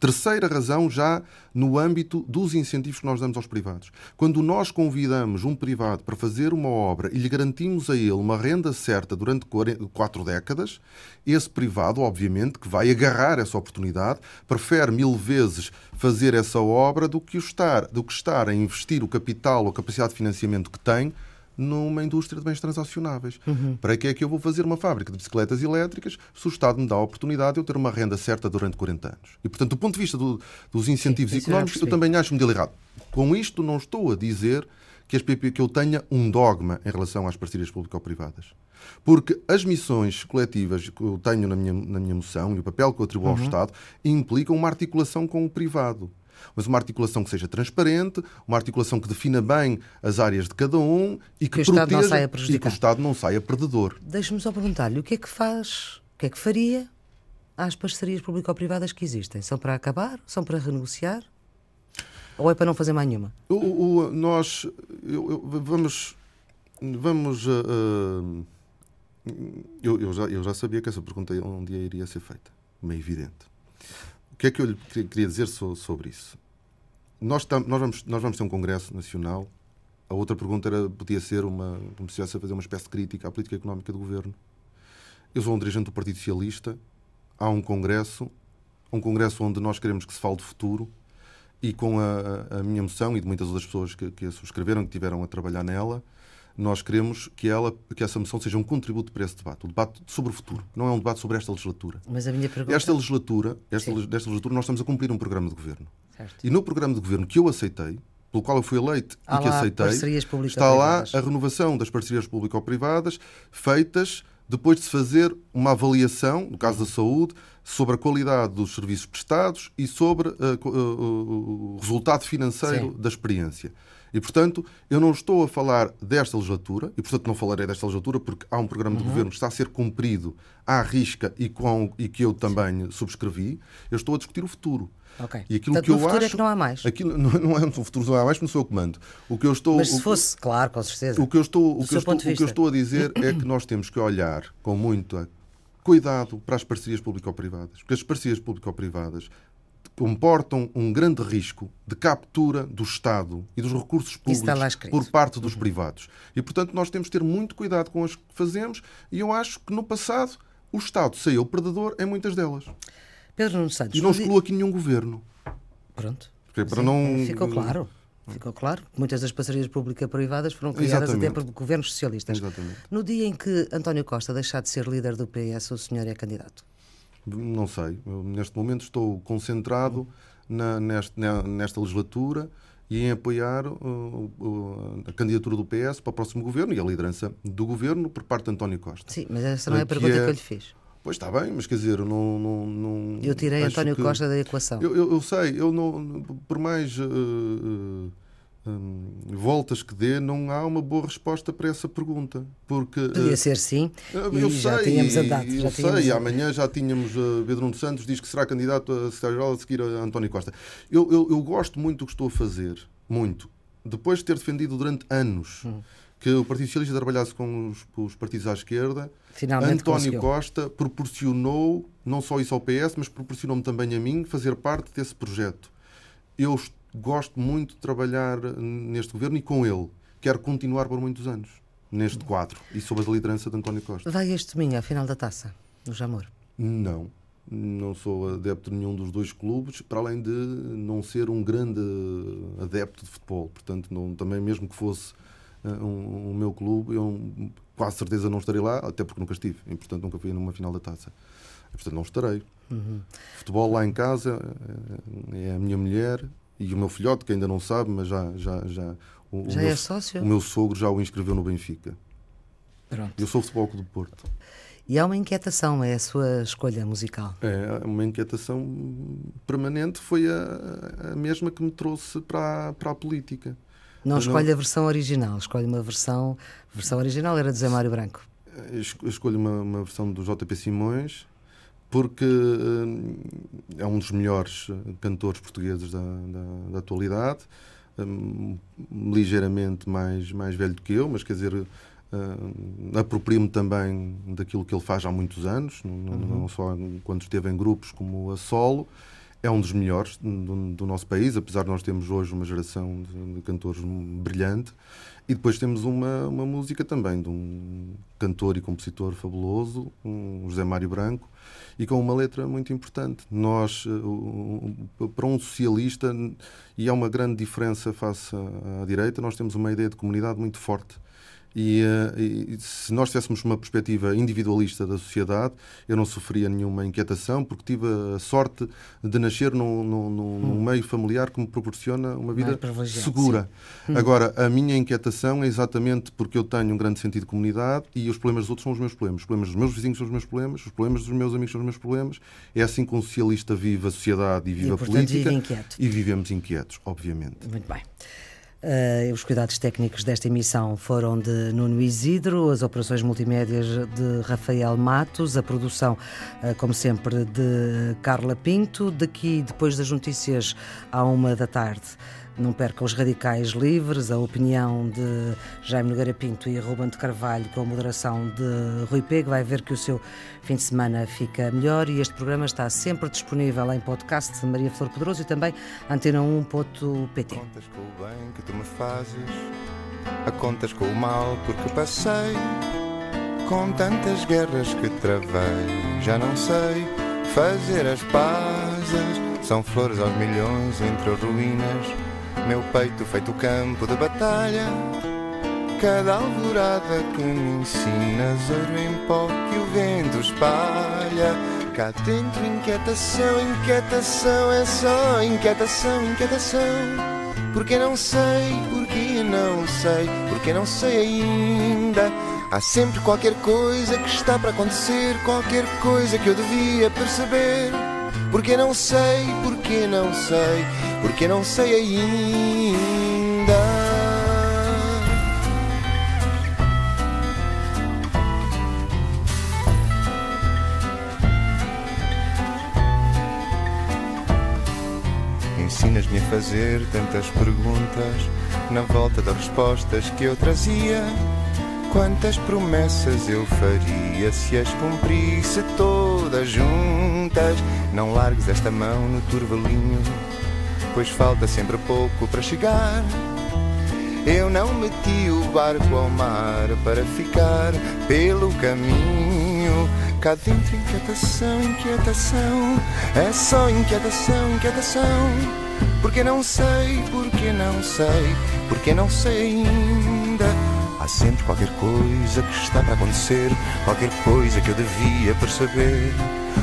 Terceira razão, já no âmbito dos incentivos que nós damos aos privados. Quando nós convidamos um privado para fazer uma obra e lhe garantimos a ele uma renda certa durante quatro décadas, esse privado, obviamente, que vai agarrar essa oportunidade, prefere mil vezes fazer essa obra do que, estar, do que estar a investir o capital ou a capacidade de financiamento que tem numa indústria de bens transacionáveis. Uhum. Para que é que eu vou fazer uma fábrica de bicicletas elétricas se o Estado me dá a oportunidade de eu ter uma renda certa durante 40 anos? E, portanto, do ponto de vista do, dos incentivos Sim, económicos, eu também acho um modelo errado. Com isto, não estou a dizer que, as PP, que eu tenha um dogma em relação às parcerias público-privadas. Porque as missões coletivas que eu tenho na minha, na minha moção e o papel que eu atribuo uhum. ao Estado implicam uma articulação com o privado mas uma articulação que seja transparente, uma articulação que defina bem as áreas de cada um e que, que proteja o Estado não saia e que o Estado não saia perdedor. Deixe-me só perguntar-lhe o que é que faz, o que é que faria às parcerias público-privadas que existem? São para acabar? São para renegociar? Ou é para não fazer mais nenhuma? O, o, nós eu, eu, vamos. Vamos. Uh, eu, eu, já, eu já sabia que essa pergunta um dia iria ser feita. É evidente. O que é que eu queria dizer sobre isso? Nós, nós, vamos, nós vamos ter um Congresso Nacional. A outra pergunta era, podia ser uma, como se estivesse a fazer uma espécie de crítica à política económica do governo. Eu sou um dirigente do Partido Socialista. Há um Congresso, um Congresso onde nós queremos que se fale de futuro e com a, a minha moção e de muitas outras pessoas que, que a subscreveram, que tiveram a trabalhar nela, nós queremos que, ela, que essa moção seja um contributo para esse debate, o debate sobre o futuro. Não é um debate sobre esta legislatura. Mas a minha pergunta... Esta legislatura, esta, desta legislatura, nós estamos a cumprir um programa de governo. Certo. E no programa de governo que eu aceitei, pelo qual eu fui eleito Há e que aceitei, está lá a renovação das parcerias público-privadas feitas depois de se fazer uma avaliação, no caso da saúde, sobre a qualidade dos serviços prestados e sobre uh, uh, o resultado financeiro Sim. da experiência. E, portanto, eu não estou a falar desta legislatura, e, portanto, não falarei desta legislatura porque há um programa de uhum. governo que está a ser cumprido à risca e, com, e que eu também subscrevi. Eu estou a discutir o futuro. Okay. E aquilo Portanto, que eu futuro acho, é que não há mais. Aquilo, (laughs) não, não é um futuro não há mais, porque não sou eu comando. O que eu estou, Mas se fosse, claro, com certeza. O que eu estou, o que eu estou, o que eu estou a dizer é que nós temos que olhar com muita cuidado para as parcerias público-privadas, porque as parcerias público-privadas comportam um grande risco de captura do Estado e dos recursos públicos por parte dos uhum. privados. E, portanto, nós temos de ter muito cuidado com as que fazemos e eu acho que no passado o Estado saiu perdedor em muitas delas. Pedro Nuno Santos. E não excluo aqui nenhum governo. Pronto. Porque para Sim, não... Ficou claro. Ficou claro. Muitas das parcerias público-privadas foram criadas Exatamente. até por governos socialistas. Exatamente. No dia em que António Costa deixar de ser líder do PS, o senhor é candidato? Não sei. Eu, neste momento estou concentrado na, nesta, nesta legislatura e em apoiar uh, uh, a candidatura do PS para o próximo governo e a liderança do governo por parte de António Costa. Sim, mas essa não é a pergunta que, é... que eu lhe fiz. Pois está bem, mas quer dizer, não. não, não eu tirei António que... Costa da equação. Eu, eu, eu, sei, eu não. Por mais. Uh, Hum, voltas que dê, não há uma boa resposta para essa pergunta. Porque, Podia uh, ser sim. Eu já sei, tínhamos andado. Eu já sei, tínhamos... amanhã já tínhamos uh, Pedro Santos diz que será candidato a secretário-geral a seguir a António Costa. Eu, eu, eu, gosto muito do que estou a fazer, muito. Depois de ter defendido durante anos hum. que o Partido Socialista trabalhasse com os, os partidos à esquerda, Finalmente António conseguiu. Costa proporcionou, não só isso ao PS, mas proporcionou-me também a mim fazer parte desse projeto. Eu estou gosto muito de trabalhar neste governo e com ele. Quero continuar por muitos anos neste quadro e sob a liderança de António Costa. Vai este domingo à final da taça, no Jamor? Não. Não sou adepto de nenhum dos dois clubes, para além de não ser um grande adepto de futebol. Portanto, não, também, mesmo que fosse uh, um, um, meu clube, eu quase certeza não estarei lá, até porque nunca estive. E, portanto, nunca fui numa final da taça. E, portanto, não estarei. Uhum. Futebol lá em casa eh, é a minha mulher, e o meu filhote, que ainda não sabe, mas já. Já, já, o, já o meu, é sócio? O meu sogro já o inscreveu no Benfica. Pronto. Eu sou Futebol do Porto. E há uma inquietação, é a sua escolha musical? É, uma inquietação permanente, foi a, a mesma que me trouxe para a, para a política. Não escolhe não... a versão original, escolhe uma versão. A versão original era de Zé Mário Branco. Escolho uma, uma versão do JP Simões porque uh, é um dos melhores eh, cantores portugueses da, da, da atualidade, um, ligeiramente mais, mais velho do que eu, mas quer dizer, uh, aproprio-me também daquilo que ele faz há muitos anos, não, uhum. não, só quando esteve em grupos como a solo. É um dos melhores do, do nosso país, apesar de nós termos hoje uma geração de, de cantores brilhante. E depois temos uma, uma música também de um cantor e compositor fabuloso, um José Mário Branco, e com uma letra muito importante. Nós, eh, para um socialista, e há uma grande diferença face à direita, nós temos uma ideia de comunidade muito forte. E, eh, e, se nós tivéssemos uma perspectiva individualista da sociedade, eu não sofria nenhuma inquietação, porque tive a sorte de nascer num, num, num hum. meio familiar que me proporciona uma vida segura. Hum. Agora, a minha inquietação é exatamente porque eu tenho um grande sentido de comunidade e os problemas dos outros são os meus problemas. Os problemas dos meus vizinhos são os meus problemas, os problemas dos meus amigos são os meus problemas. É assim que um socialista vive a sociedade e vive e, a política. Vive e vivemos inquietos, obviamente. Muito bem. Uh, os cuidados técnicos desta emissão foram de Nuno Isidro, as operações multimédias de Rafael Matos, a produção, uh, como sempre, de Carla Pinto. Daqui, depois das notícias, à uma da tarde. Não perca os radicais livres, a opinião de Jaime Nogueira Pinto e Ruben de Carvalho com a moderação de Rui Pego. Vai ver que o seu fim de semana fica melhor e este programa está sempre disponível em podcast de Maria Flor Poderoso e também antena1.pt. Contas com o bem que tu me fazes, a contas com o mal porque passei, com tantas guerras que travei, já não sei fazer as pazes. São flores aos milhões entre ruínas meu peito feito campo de batalha. Cada alvorada que me ensinas, ouro em pó que o vento espalha. Cá dentro, inquietação, inquietação, é só inquietação, inquietação. Porque não sei, porque não sei, porque não sei ainda. Há sempre qualquer coisa que está para acontecer, qualquer coisa que eu devia perceber. Porque não sei, porque não sei, porque não sei ainda. Ensinas-me a fazer tantas perguntas na volta das respostas que eu trazia Quantas promessas eu faria se as cumprisse todas juntas? Não largues esta mão no turvalinho, pois falta sempre pouco para chegar. Eu não meti o barco ao mar para ficar pelo caminho. Cá dentro, inquietação, inquietação, é só inquietação, inquietação. Porque não sei, porque não sei, porque não sei ainda. Há sempre qualquer coisa que está para acontecer, qualquer coisa que eu devia perceber.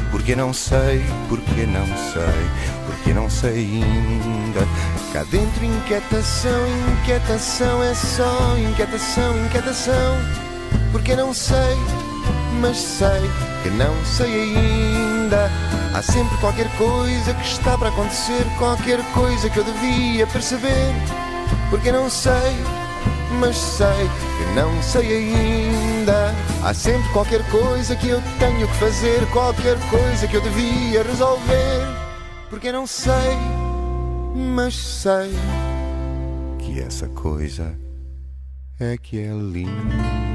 Porque não sei, porque não sei, porque não sei ainda. Cá dentro, inquietação, inquietação, é só inquietação, inquietação. Porque não sei, mas sei que não sei ainda. Há sempre qualquer coisa que está para acontecer, qualquer coisa que eu devia perceber. Porque não sei, mas sei que não sei ainda. Há sempre qualquer coisa que eu tenho que fazer, qualquer coisa que eu devia resolver. Porque não sei, mas sei que essa coisa é que é linda.